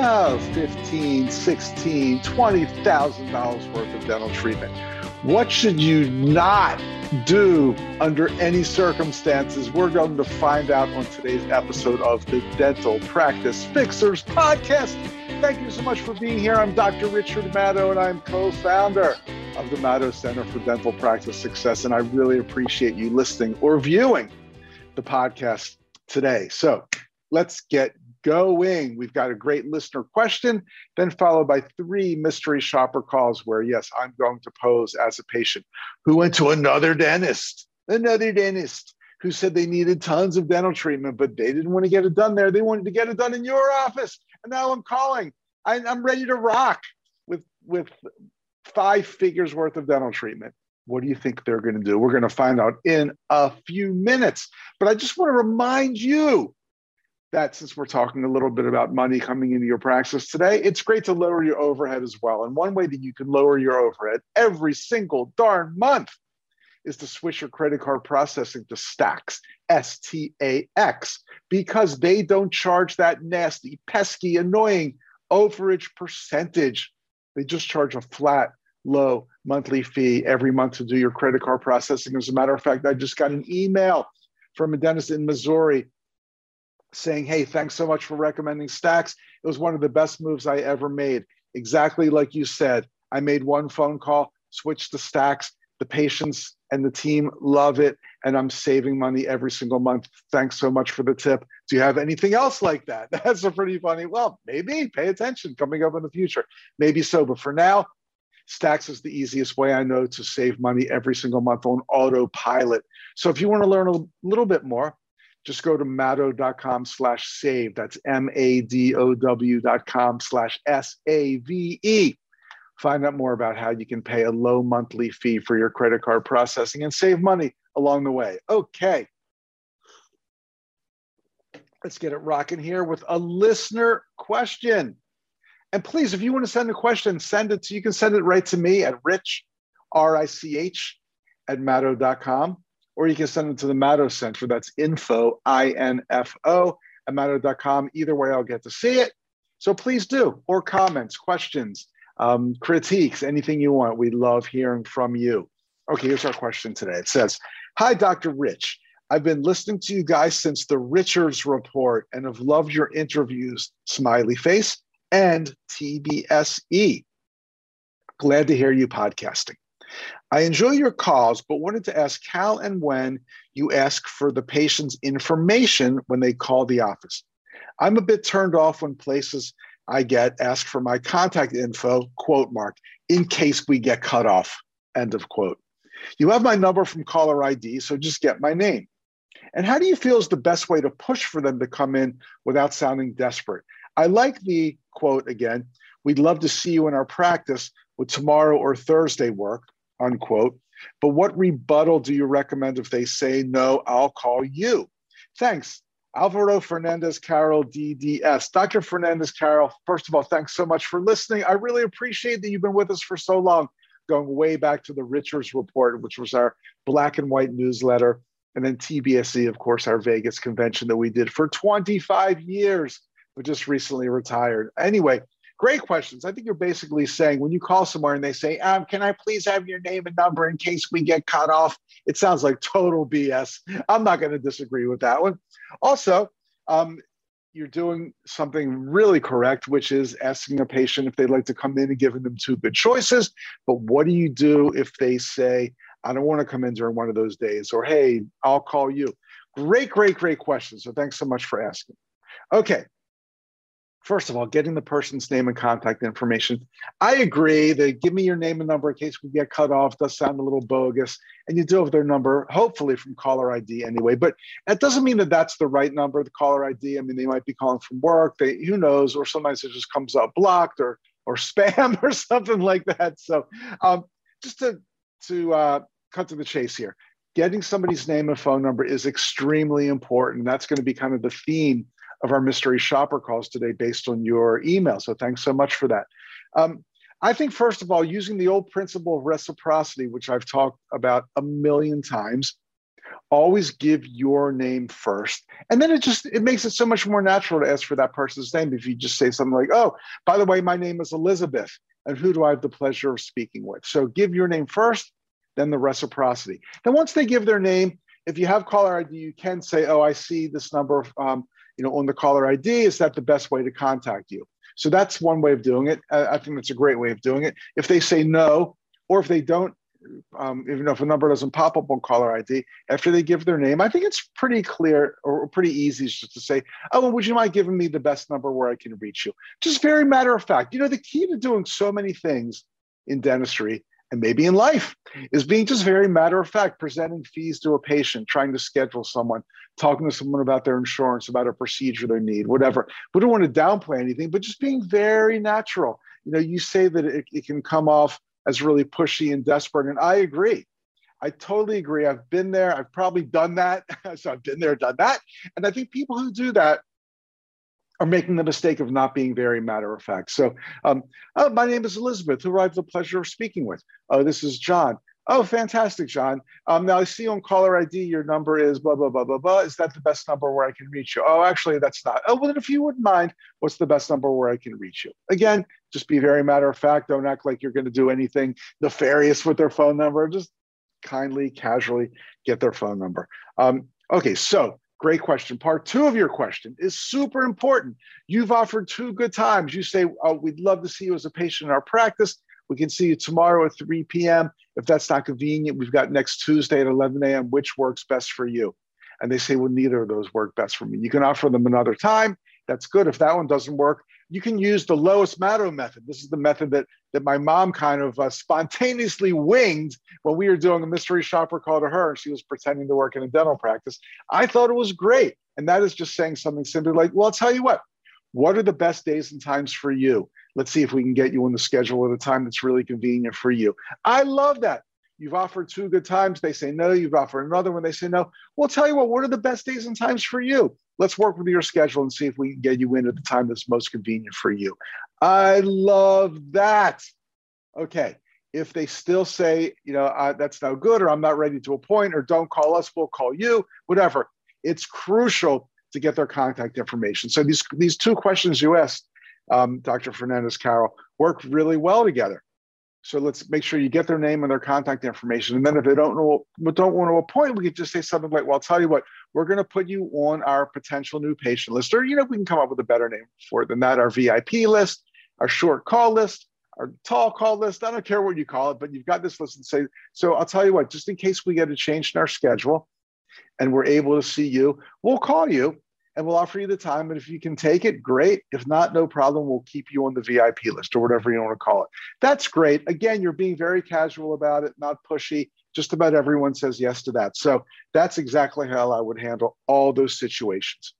oh, 15, 16, 20,000 dollars worth of dental treatment. What should you not do under any circumstances? We're going to find out on today's episode of the Dental Practice Fixers podcast. Thank you so much for being here. I'm Dr. Richard Madow, and I'm co-founder of the Madow Center for Dental Practice Success. And I really appreciate you listening or viewing the podcast today. So let's get going. We've got a great listener question, then followed by three mystery shopper calls where, yes, I'm going to pose as a patient who went to another dentist, another dentist who said they needed tons of dental treatment, but they didn't want to get it done there. They wanted to get it done in your office. And now I'm calling. I, I'm ready to rock with, with five figures worth of dental treatment. What do you think they're going to do? We're going to find out in a few minutes. But I just want to remind you that since we're talking a little bit about money coming into your practice today, it's great to lower your overhead as well. And one way that you can lower your overhead every single darn month is to switch your credit card processing to Stax, S T A X, because they don't charge that nasty, pesky, annoying overage percentage. They just charge a flat, low monthly fee every month to do your credit card processing. As a matter of fact, I just got an email from a dentist in Missouri saying, Hey, thanks so much for recommending Stax. It was one of the best moves I ever made. Exactly like you said. I made one phone call, switched to Stax. The patients and the team love it, and I'm saving money every single month. Thanks so much for the tip. Do you have anything else like that? That's a pretty funny. Well, maybe pay attention coming up in the future. Maybe so, but for now, Stax is the easiest way I know to save money every single month on autopilot. So if you want to learn a little bit more, just go to madow.com slash save. That's M-A-D-O-W dot com slash S-A-V-E. Find out more about how you can pay a low monthly fee for your credit card processing and save money along the way. Okay. Let's get it rocking here with a listener question. And please, if you want to send a question, send it to, you can send it right to me at rich, R-I-C-H, at madow.com or you can send it to the Madow Center. That's info, I-N-F-O, at madow.com. Either way, I'll get to see it. So please do, or comments, questions, um, critiques, anything you want. We love hearing from you. Okay, here's our question today. It says, Hi, Dr. Rich. I've been listening to you guys since the Richards Report and have loved your interviews, smiley face, and TBSE. Glad to hear you podcasting. I enjoy your calls, but wanted to ask how and when you ask for the patient's information when they call the office. I'm a bit turned off when places I get ask for my contact info, quote mark, in case we get cut off, end of quote. You have my number from caller ID, so just get my name. And how do you feel is the best way to push for them to come in without sounding desperate? I like the quote again, we'd love to see you in our practice with tomorrow or Thursday work unquote. But what rebuttal do you recommend if they say, no, I'll call you? Thanks. Alvaro Fernandez Carroll, DDS. Dr. Fernandez Carroll, first of all, thanks so much for listening. I really appreciate that you've been with us for so long, going way back to the Richards Report, which was our black and white newsletter. And then TBSE, of course, our Vegas convention that we did for 25 years, but just recently retired. Anyway, Great questions. I think you're basically saying when you call somewhere and they say, um, "Can I please have your name and number in case we get cut off?" It sounds like total BS. I'm not going to disagree with that one. Also, um, you're doing something really correct, which is asking a patient if they'd like to come in and giving them two good choices. But what do you do if they say, "I don't want to come in during one of those days," or "Hey, I'll call you"? Great, great, great question. So thanks so much for asking. Okay, first of all, getting the person's name and contact information. I agree that give me your name and number in case we get cut off does sound a little bogus, and you do have their number, hopefully from caller ID anyway. But that doesn't mean that that's the right number, the caller ID. I mean, they might be calling from work. They who knows, or sometimes it just comes up blocked or or spam or something like that. So, um, just to to uh, cut to the chase here, getting somebody's name and phone number is extremely important. That's going to be kind of the theme of our mystery shopper calls today based on your email. So thanks so much for that. Um, I think, first of all, using the old principle of reciprocity, which I've talked about a million times, always give your name first. And then it just it makes it so much more natural to ask for that person's name if you just say something like, oh, by the way, my name is Elizabeth, and who do I have the pleasure of speaking with? So give your name first, then the reciprocity. Then once they give their name, if you have caller ID, you can say, oh, I see this number um, you know, on the caller ID, is that the best way to contact you? So that's one way of doing it. I think that's a great way of doing it. If they say no, or if they don't, um, even if a number doesn't pop up on caller ID, after they give their name, I think it's pretty clear or pretty easy just to say, oh, well, would you mind giving me the best number where I can reach you? Just very matter of fact. You know, the key to doing so many things in dentistry and maybe in life is being just very matter of fact, presenting fees to a patient, trying to schedule someone, talking to someone about their insurance, about a procedure they need, whatever. We don't want to downplay anything, but just being very natural. You know, you say that it, it can come off as really pushy and desperate, and I agree. I totally agree. I've been there. I've probably done that. so I've been there, done that. And I think people who do that are making the mistake of not being very matter of fact. So, um, oh, my name is Elizabeth, who I have the pleasure of speaking with. Oh, this is John. Oh, fantastic, John. Um, now I see on caller ID your number is blah, blah, blah, blah, blah. Is that the best number where I can reach you? Oh, actually, that's not. Oh, well, if you wouldn't mind, what's the best number where I can reach you? Again, just be very matter of fact. Don't act like you're going to do anything nefarious with their phone number. Just kindly, casually get their phone number. Um, okay, so Great question. Part two of your question is super important. You've offered two good times. You say, oh, we'd love to see you as a patient in our practice. We can see you tomorrow at 3 p.m. If that's not convenient, we've got next Tuesday at 11 a.m. Which works best for you? And they say, well, neither of those work best for me. You can offer them another time. That's good. If that one doesn't work, you can use the Lois Madow method. This is the method that, that my mom kind of uh, spontaneously winged when we were doing a mystery shopper call to her and she was pretending to work in a dental practice. I thought it was great. And that is just saying something simply like, well, I'll tell you what, what are the best days and times for you? Let's see if we can get you on the schedule at a time that's really convenient for you. I love that. You've offered two good times. They say no. You've offered another one. They say no. Well, tell you what, what are the best days and times for you? Let's work with your schedule and see if we can get you in at the time that's most convenient for you. I love that. Okay. If they still say, you know, uh, that's no good, or I'm not ready to appoint, or don't call us, we'll call you, whatever. It's crucial to get their contact information. So these these two questions you asked, um, Dr. Fernandez Carroll, work really well together. So let's make sure you get their name and their contact information. And then if they don't know, don't want to appoint, we could just say something like, well, I'll tell you what, we're going to put you on our potential new patient list. Or, you know, we can come up with a better name for it than that, our VIP list, our short call list, our tall call list. I don't care what you call it, but you've got this list and say, so I'll tell you what, just in case we get a change in our schedule and we're able to see you, we'll call you and we'll offer you the time. And if you can take it, great. If not, no problem. We'll keep you on the VIP list or whatever you want to call it. That's great. Again, you're being very casual about it, not pushy. Just about everyone says yes to that. So that's exactly how I would handle all those situations.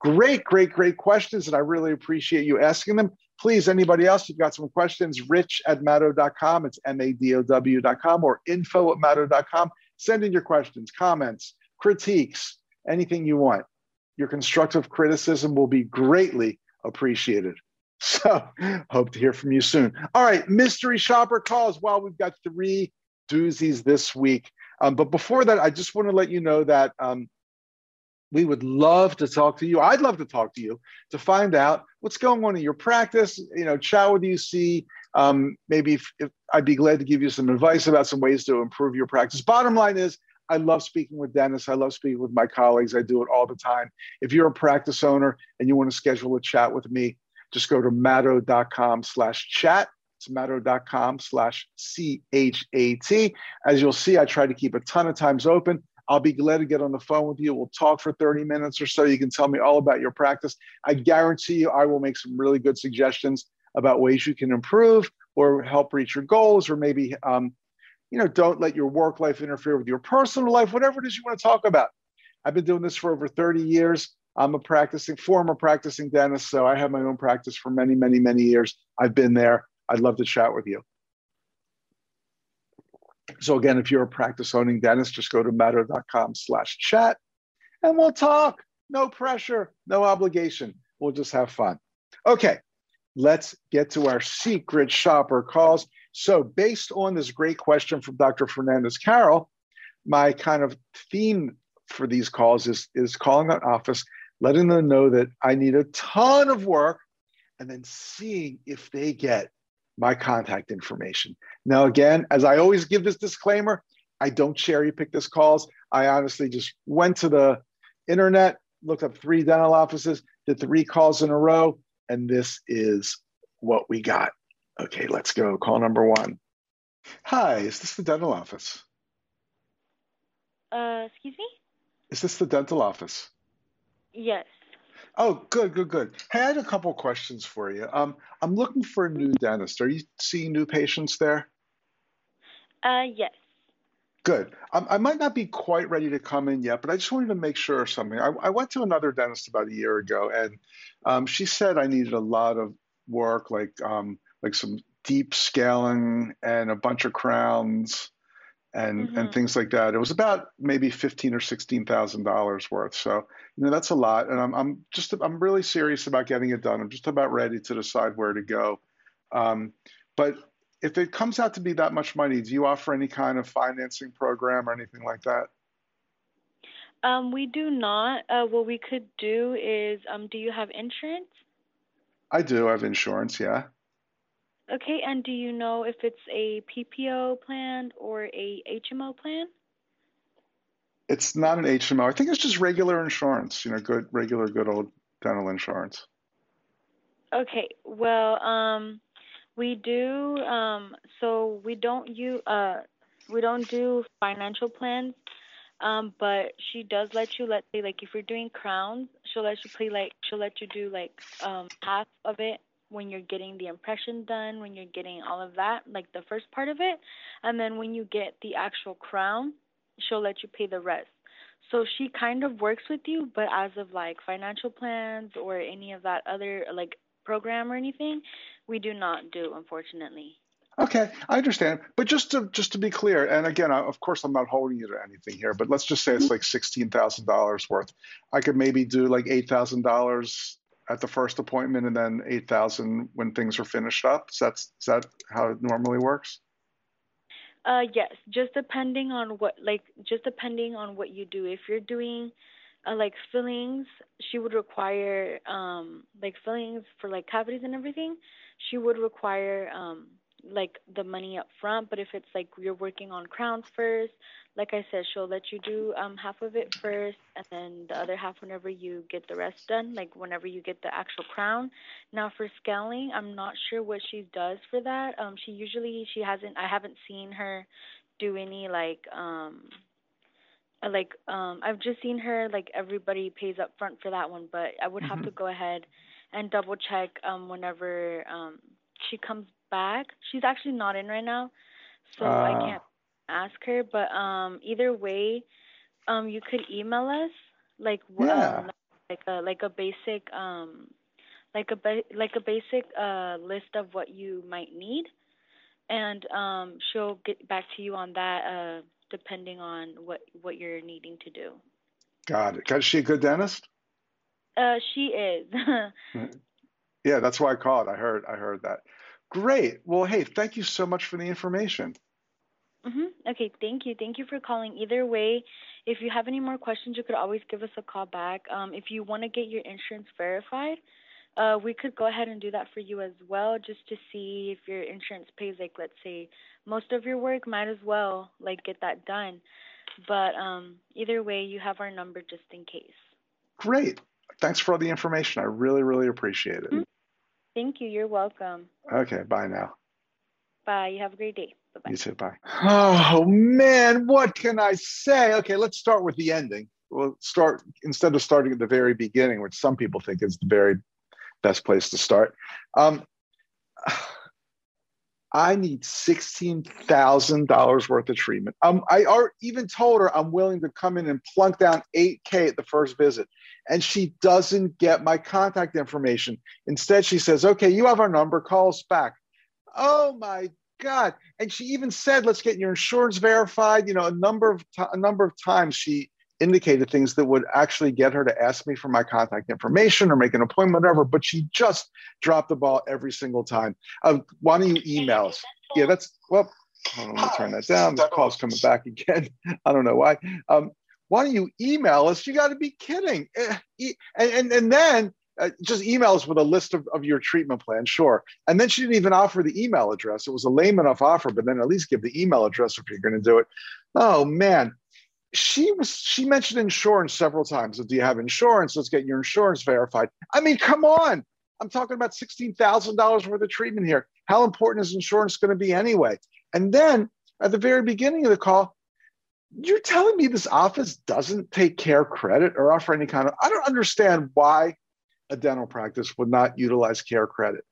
Great, great, great questions. And I really appreciate you asking them. Please, anybody else, you've got some questions, rich at madow.com. It's M-A-D-O-W.com or info at madow.com. Send in your questions, comments, critiques, anything you want your constructive criticism will be greatly appreciated. So, hope to hear from you soon. All right, mystery shopper calls. Well, we've got three doozies this week. Um, but before that, I just want to let you know that um, we would love to talk to you. I'd love to talk to you to find out what's going on in your practice. You know, chat with you, see um, maybe if, if I'd be glad to give you some advice about some ways to improve your practice. Bottom line is, I love speaking with dentists. I love speaking with my colleagues. I do it all the time. If you're a practice owner and you want to schedule a chat with me, just go to madow.com slash chat. It's madow.com slash C-H-A-T. As you'll see, I try to keep a ton of times open. I'll be glad to get on the phone with you. We'll talk for 30 minutes or so. You can tell me all about your practice. I guarantee you, I will make some really good suggestions about ways you can improve or help reach your goals, or maybe, um, you know, don't let your work life interfere with your personal life, whatever it is you want to talk about. I've been doing this for over 30 years. I'm a practicing, former practicing dentist, so I have my own practice for many, many, many years. I've been there. I'd love to chat with you. So again, if you're a practice owning dentist, just go to madow.com slash chat and we'll talk. No pressure, no obligation. We'll just have fun. Okay, let's get to our secret shopper calls. So based on this great question from Dr. Fernandez Carroll, my kind of theme for these calls is, is calling an office, letting them know that I need a ton of work, and then seeing if they get my contact information. Now, again, as I always give this disclaimer, I don't cherry pick this calls. I honestly just went to the internet, looked up three dental offices, did three calls in a row, and this is what we got. Okay, let's go. Call number one. Hi, is this the dental office? Uh, excuse me? Is this the dental office? Yes. Oh, good, good, good. Hey, I had a couple questions for you. Um, I'm looking for a new dentist. Are you seeing new patients there? Uh, yes. Good. Um, I might not be quite ready to come in yet, but I just wanted to make sure of something. I, I went to another dentist about a year ago, and um, she said I needed a lot of work, like um, like some deep scaling and a bunch of crowns and mm-hmm. and things like that. It was about maybe fifteen or sixteen thousand dollars worth. So you know that's a lot, and I'm I'm just I'm really serious about getting it done. I'm just about ready to decide where to go. Um, but if it comes out to be that much money, do you offer any kind of financing program or anything like that? Um, we do not. Uh, what we could do is, um, do you have insurance? I do. I have insurance. Yeah. Okay, and do you know if it's a PPO plan or a HMO plan? It's not an HMO. I think it's just regular insurance. You know, good regular good old dental insurance. Okay. Well, um, we do. Um, so we don't you uh, we don't do financial plans. Um, but she does let you let's say like if you're doing crowns, she'll let you play like she'll let you do like um half of it when you're getting the impression done, when you're getting all of that, like the first part of it, and then when you get the actual crown, she'll let you pay the rest. So she kind of works with you, but as of like financial plans or any of that other like program or anything, we do not do, unfortunately. Okay, I understand. But just to just to be clear, and again, I, of course, I'm not holding you to anything here. But let's just say it's like sixteen thousand dollars worth. I could maybe do like eight thousand dollars at the first appointment and then 8000 when things are finished up? Is that, is that how it normally works? Uh yes just depending on what like just depending on what you do. If you're doing uh, like fillings she would require um like fillings for like cavities and everything she would require um like the money up front but if it's like you're working on crowns first like I said, she'll let you do um, half of it first, and then the other half whenever you get the rest done, like whenever you get the actual crown. Now for scaling, I'm not sure what she does for that. Um, she usually she hasn't. I haven't seen her do any like um uh, like um I've just seen her like everybody pays up front for that one, but I would mm-hmm. have to go ahead and double check um whenever um she comes back. She's actually not in right now, so uh. I ah. can't ask her. But um, either way, um, you could email us like yeah. um, like a like a basic um like a ba- like a basic uh list of what you might need, and um, she'll get back to you on that uh depending on what what you're needing to do. Got it. Is she a good dentist? Uh, she is. yeah, that's why I called. I heard I heard that. Great. Well, hey, thank you so much for the information. Mm-hmm. Okay, thank you. Thank you for calling. Either way, if you have any more questions, you could always give us a call back. Um, if you want to get your insurance verified, uh, we could go ahead and do that for you as well, just to see if your insurance pays, like, let's say, most of your work. Might as well, like, get that done. But um, either way, you have our number just in case. Great. Thanks for all the information. I really, really appreciate it. Mm-hmm. Thank you. You're welcome. Okay, bye now. Bye. You have a great day. Bye-bye. You too. Bye. Oh man, what can I say? Okay, let's start with the ending. We'll start instead of starting at the very beginning, which some people think is the very best place to start. Um, I need $16,000 worth of treatment. Um, I even told her I'm willing to come in and plunk down 8K at the first visit. And she doesn't get my contact information. Instead, she says, okay, you have our number, call us back. Oh my God. And she even said, let's get your insurance verified. You know, a number of, t- a number of times she indicated things that would actually get her to ask me for my contact information or make an appointment, whatever. But she just dropped the ball every single time. Uh, why don't you email us? Yeah, that's well. Hold on, let me turn that down. The call's coming back again. I don't know why. Um, why don't you email us? You got to be kidding. Eh, and, and, and then uh, just email us with a list of, of your treatment plan, sure. And then she didn't even offer the email address. It was a lame enough offer, but then at least give the email address if you're going to do it. Oh man, she was she mentioned insurance several times. Do you have insurance? Let's get your insurance verified. I mean, come on. I'm talking about $16,000 worth of treatment here. How important is insurance going to be anyway? And then at the very beginning of the call, you're telling me this office doesn't take care credit or offer any kind of I don't understand why a dental practice would not utilize care credit.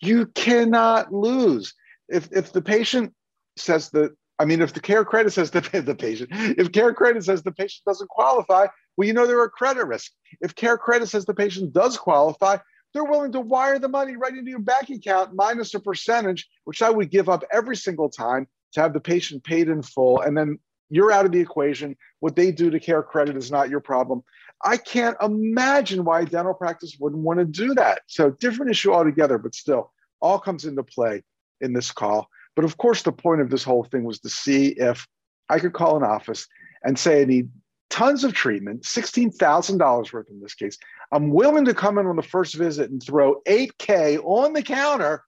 You cannot lose. If if the patient says that I mean, if the care credit says the, the patient, if care credit says the patient doesn't qualify, well, you know they're a credit risk. If care credit says the patient does qualify, they're willing to wire the money right into your bank account minus a percentage, which I would give up every single time to have the patient paid in full. And then you're out of the equation. What they do to care credit is not your problem. I can't imagine why a dental practice wouldn't want to do that. So, different issue altogether, but still, all comes into play in this call. But of course, the point of this whole thing was to see if I could call an office and say, I need tons of treatment, $16,000 worth in this case. I'm willing to come in on the first visit and throw 8K on the counter,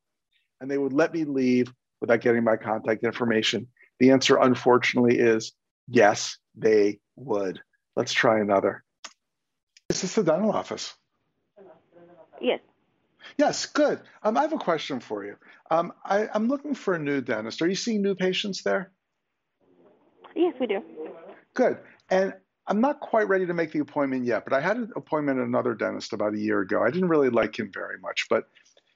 and they would let me leave without getting my contact information. The answer, unfortunately, is yes, they would. Let's try another. Is this the dental office? Yes. Yes, good. Um, I have a question for you. Um, I, I'm looking for a new dentist. Are you seeing new patients there? Yes, we do. Good. And I'm not quite ready to make the appointment yet, but I had an appointment at another dentist about a year ago. I didn't really like him very much, but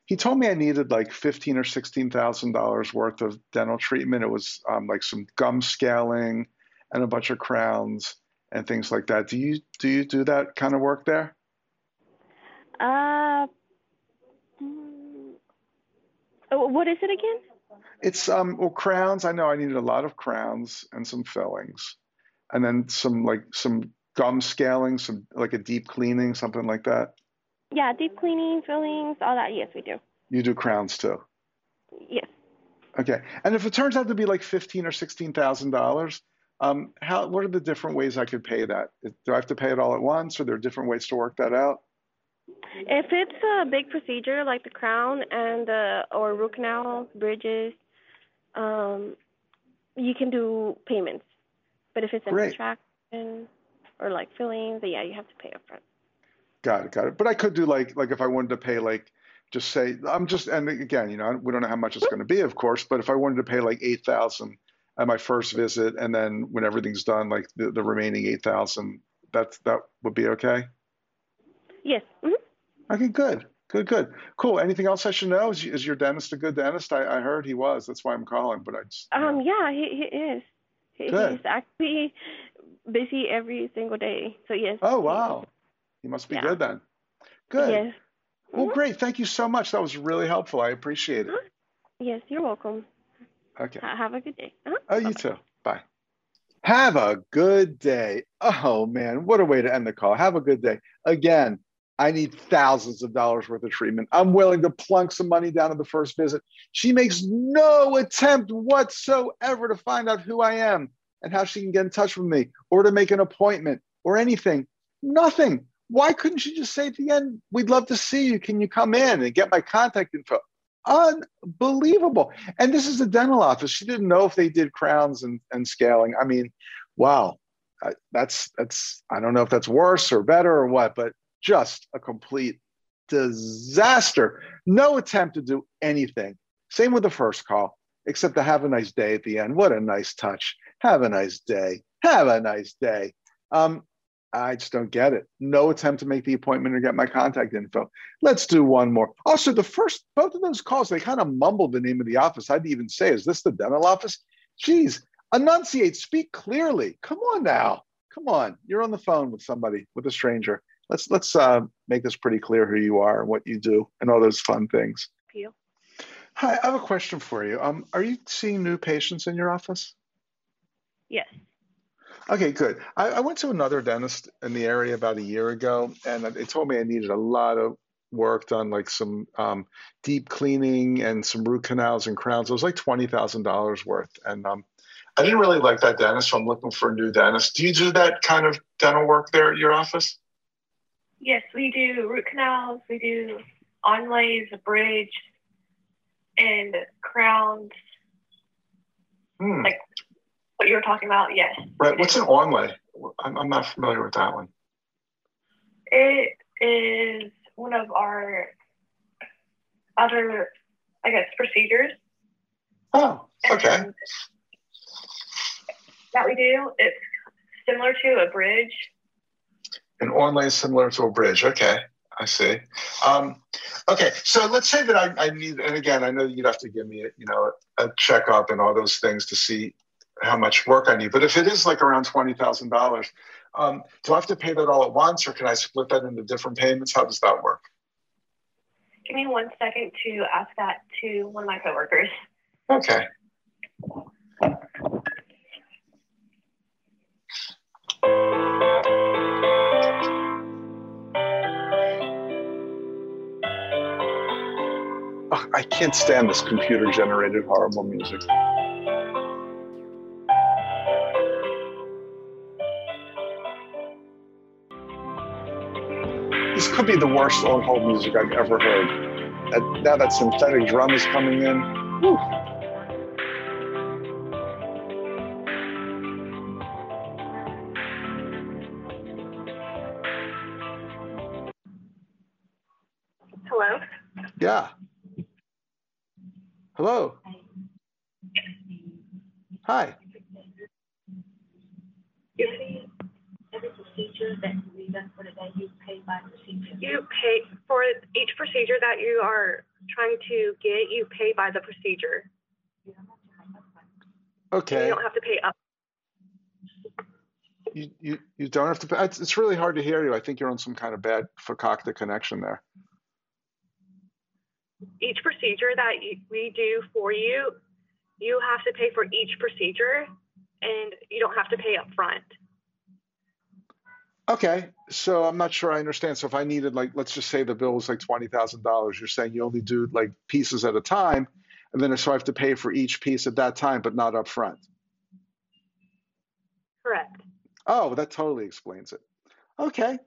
he told me I needed like fifteen or sixteen thousand dollars worth of dental treatment. It was um, like some gum scaling and a bunch of crowns and things like that. Do you do you do that kind of work there? Uh, what is it again? It's um well crowns. I know I needed a lot of crowns and some fillings, and then some like some gum scaling, some like a deep cleaning, something like that. Yeah, deep cleaning, fillings, all that. Yes, we do. You do crowns too. Yes. Okay, and if it turns out to be like fifteen or sixteen thousand dollars, um, how what are the different ways I could pay that? Do I have to pay it all at once, or are there different ways to work that out? If it's a big procedure like the crown and the or root canal, bridges, um, you can do payments. But if it's an extraction or like fillings, then yeah, you have to pay upfront. Got it, got it. But I could do like like if I wanted to pay like just say I'm just and again, you know, we don't know how much it's going to be, of course. But if I wanted to pay like eight thousand at my first visit, and then when everything's done, like the, the remaining eight thousand, that that would be okay. Yes. Mm-hmm. Okay, good. Good, good. Cool. Anything else I should know? Is, is your dentist a good dentist? I, I heard he was. That's why I'm calling, but I just. Um, yeah, he, he is. He, good. He's actually busy every single day. So, yes. Oh, wow. He must be yeah. good then. Good. Yes. Well, mm-hmm. great. Thank you so much. That was really helpful. I appreciate it. Yes, you're welcome. Okay. Have a good day. Uh-huh. Oh, you too. Bye. Have a good day. Oh, man. What a way to end the call. Have a good day. Again, I need thousands of dollars worth of treatment. I'm willing to plunk some money down at the first visit. She makes no attempt whatsoever to find out who I am and how she can get in touch with me or to make an appointment or anything. Nothing. Why couldn't she just say at the end, We'd love to see you. Can you come in and get my contact info? Unbelievable. And this is a dental office. She didn't know if they did crowns and, and scaling. I mean, wow. That's that's I don't know if that's worse or better or what, but just a complete disaster. No attempt to do anything. Same with the first call. except to have a nice day at the end. What a nice touch. Have a nice day. Have a nice day. Um, I just don't get it. No attempt to make the appointment or get my contact info. Let's do one more. Also, the first, both of those calls, they kind of mumbled the name of the office. I'd even say, is this the dental office? Geez, enunciate, speak clearly. Come on now. Come on. You're on the phone with somebody, with a stranger. Let's let's uh, make this pretty clear who you are and what you do and all those fun things. You. Hi, I have a question for you. Um, are you seeing new patients in your office? Yes. Okay, good. I, I, went to another dentist in the area about a year ago, and they told me I needed a lot of work done, like some um, deep cleaning and some root canals and crowns. It was like twenty thousand dollars worth, and um, I didn't really like that dentist, so I'm looking for a new dentist. Do you do that kind of dental work there at your office? Yes, we do root canals. We do onlays, a bridge, and crowns. Hmm. Like what you were talking about, yes. Right. What's an onlay? I'm, I'm not familiar with that one. It is one of our other, I guess, procedures. Oh, okay. And that we do. It's similar to a bridge. An onlay is similar to a bridge. Okay. I see. Um, okay, so let's say that I, I, need, and again, I know you'd have to give me, a, you know, a checkup and all those things to see how much work I need. But if it is like around twenty thousand dollars, um, do I have to pay that all at once, or can I split that into different payments? How does that work? Give me one second to ask that to one of my coworkers. Okay. I can't stand this computer generated horrible music. This could be the worst on hold music I've ever heard. That, now that synthetic drum is coming in. Whew. Hello? Yeah. Hello. Hi. every procedure that you done for the day, you pay by procedure. You pay for each procedure that you are trying to get, you pay by the procedure. Okay. You don't have to pay up. You, you, you don't have to pay. It's, it's really hard to hear you. I think you're on some kind of bad Fakakta connection there. Each procedure that you, we do for you, you have to pay for each procedure and you don't have to pay up front. Okay. So I'm not sure I understand. So if I needed, like, let's just say the bill was like $20,000, you're saying you only do like pieces at a time. And then so I have to pay for each piece at that time, but not up front. Correct. Oh, that totally explains it. Okay.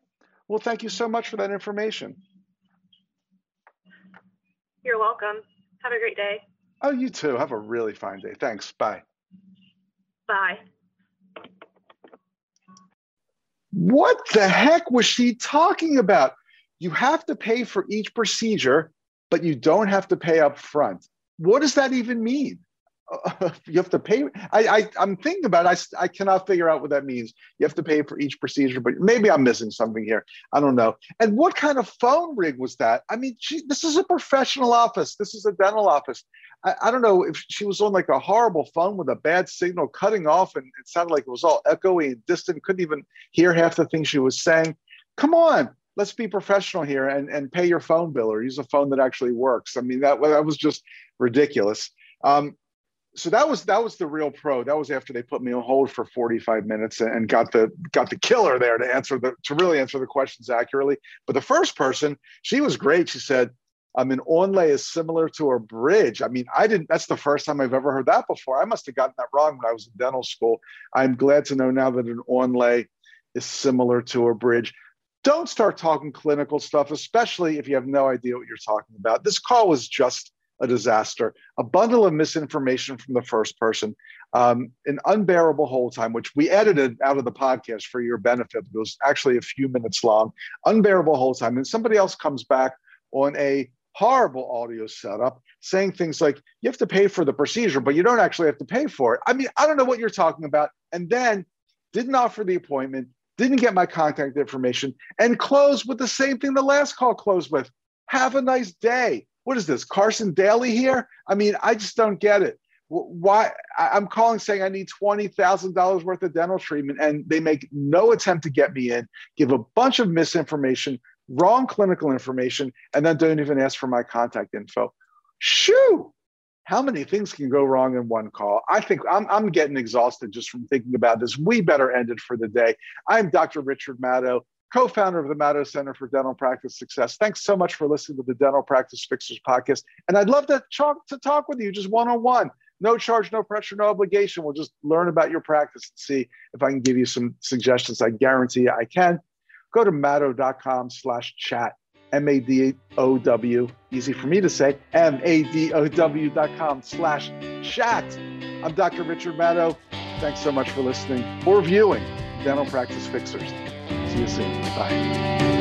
Well, thank you so much for that information. You're welcome. Have a great day. Oh, you too. Have a really fine day. Thanks. Bye. Bye. What the heck was she talking about? You have to pay for each procedure, but you don't have to pay up front. What does that even mean? You have to pay. I, I, I'm thinking about it. I, I cannot figure out what that means. You have to pay for each procedure, but maybe I'm missing something here. I don't know. And what kind of phone rig was that? I mean, she, this is a professional office. This is a dental office. I, I don't know if she was on like a horrible phone with a bad signal cutting off and it sounded like it was all echoey and distant, couldn't even hear half the things she was saying. Come on, let's be professional here and, and pay your phone bill or use a phone that actually works. I mean, that, that was just ridiculous. Um, so that was that was the real pro. That was after they put me on hold for 45 minutes and got the got the killer there to answer the to really answer the questions accurately. But the first person, she was great. She said, I mean, onlay is similar to a bridge. I mean, I didn't, that's the first time I've ever heard that before. I must have gotten that wrong when I was in dental school. I'm glad to know now that an onlay is similar to a bridge. Don't start talking clinical stuff, especially if you have no idea what you're talking about. This call was just a disaster, a bundle of misinformation from the first person, um, an unbearable hold time, which we edited out of the podcast for your benefit. It was actually a few minutes long, unbearable hold time. And somebody else comes back on a horrible audio setup saying things like you have to pay for the procedure, but you don't actually have to pay for it. I mean, I don't know what you're talking about. And then didn't offer the appointment, didn't get my contact information, and closed with the same thing the last call closed with. Have a nice day. What is this, Carson Daly here? I mean, I just don't get it. Why? I'm calling saying I need $20,000 worth of dental treatment, and they make no attempt to get me in, give a bunch of misinformation, wrong clinical information, and then don't even ask for my contact info. Shoo! How many things can go wrong in one call? I think I'm, I'm getting exhausted just from thinking about this. We better end it for the day. I'm Dr. Richard Madow, co founder of the Madow Center for Dental Practice Success. Thanks so much for listening to the Dental Practice Fixers podcast. And I'd love to talk, to talk with you just one on one. No charge, no pressure, no obligation. We'll just learn about your practice and see if I can give you some suggestions. I guarantee I can go to madow.com slash chat, M-A-D-O-W, easy for me to say, M-A-D-O-W dot com slash chat. I'm Dr. Richard Madow. Thanks so much for listening or viewing Dental Practice Fixers. See you soon. Bye.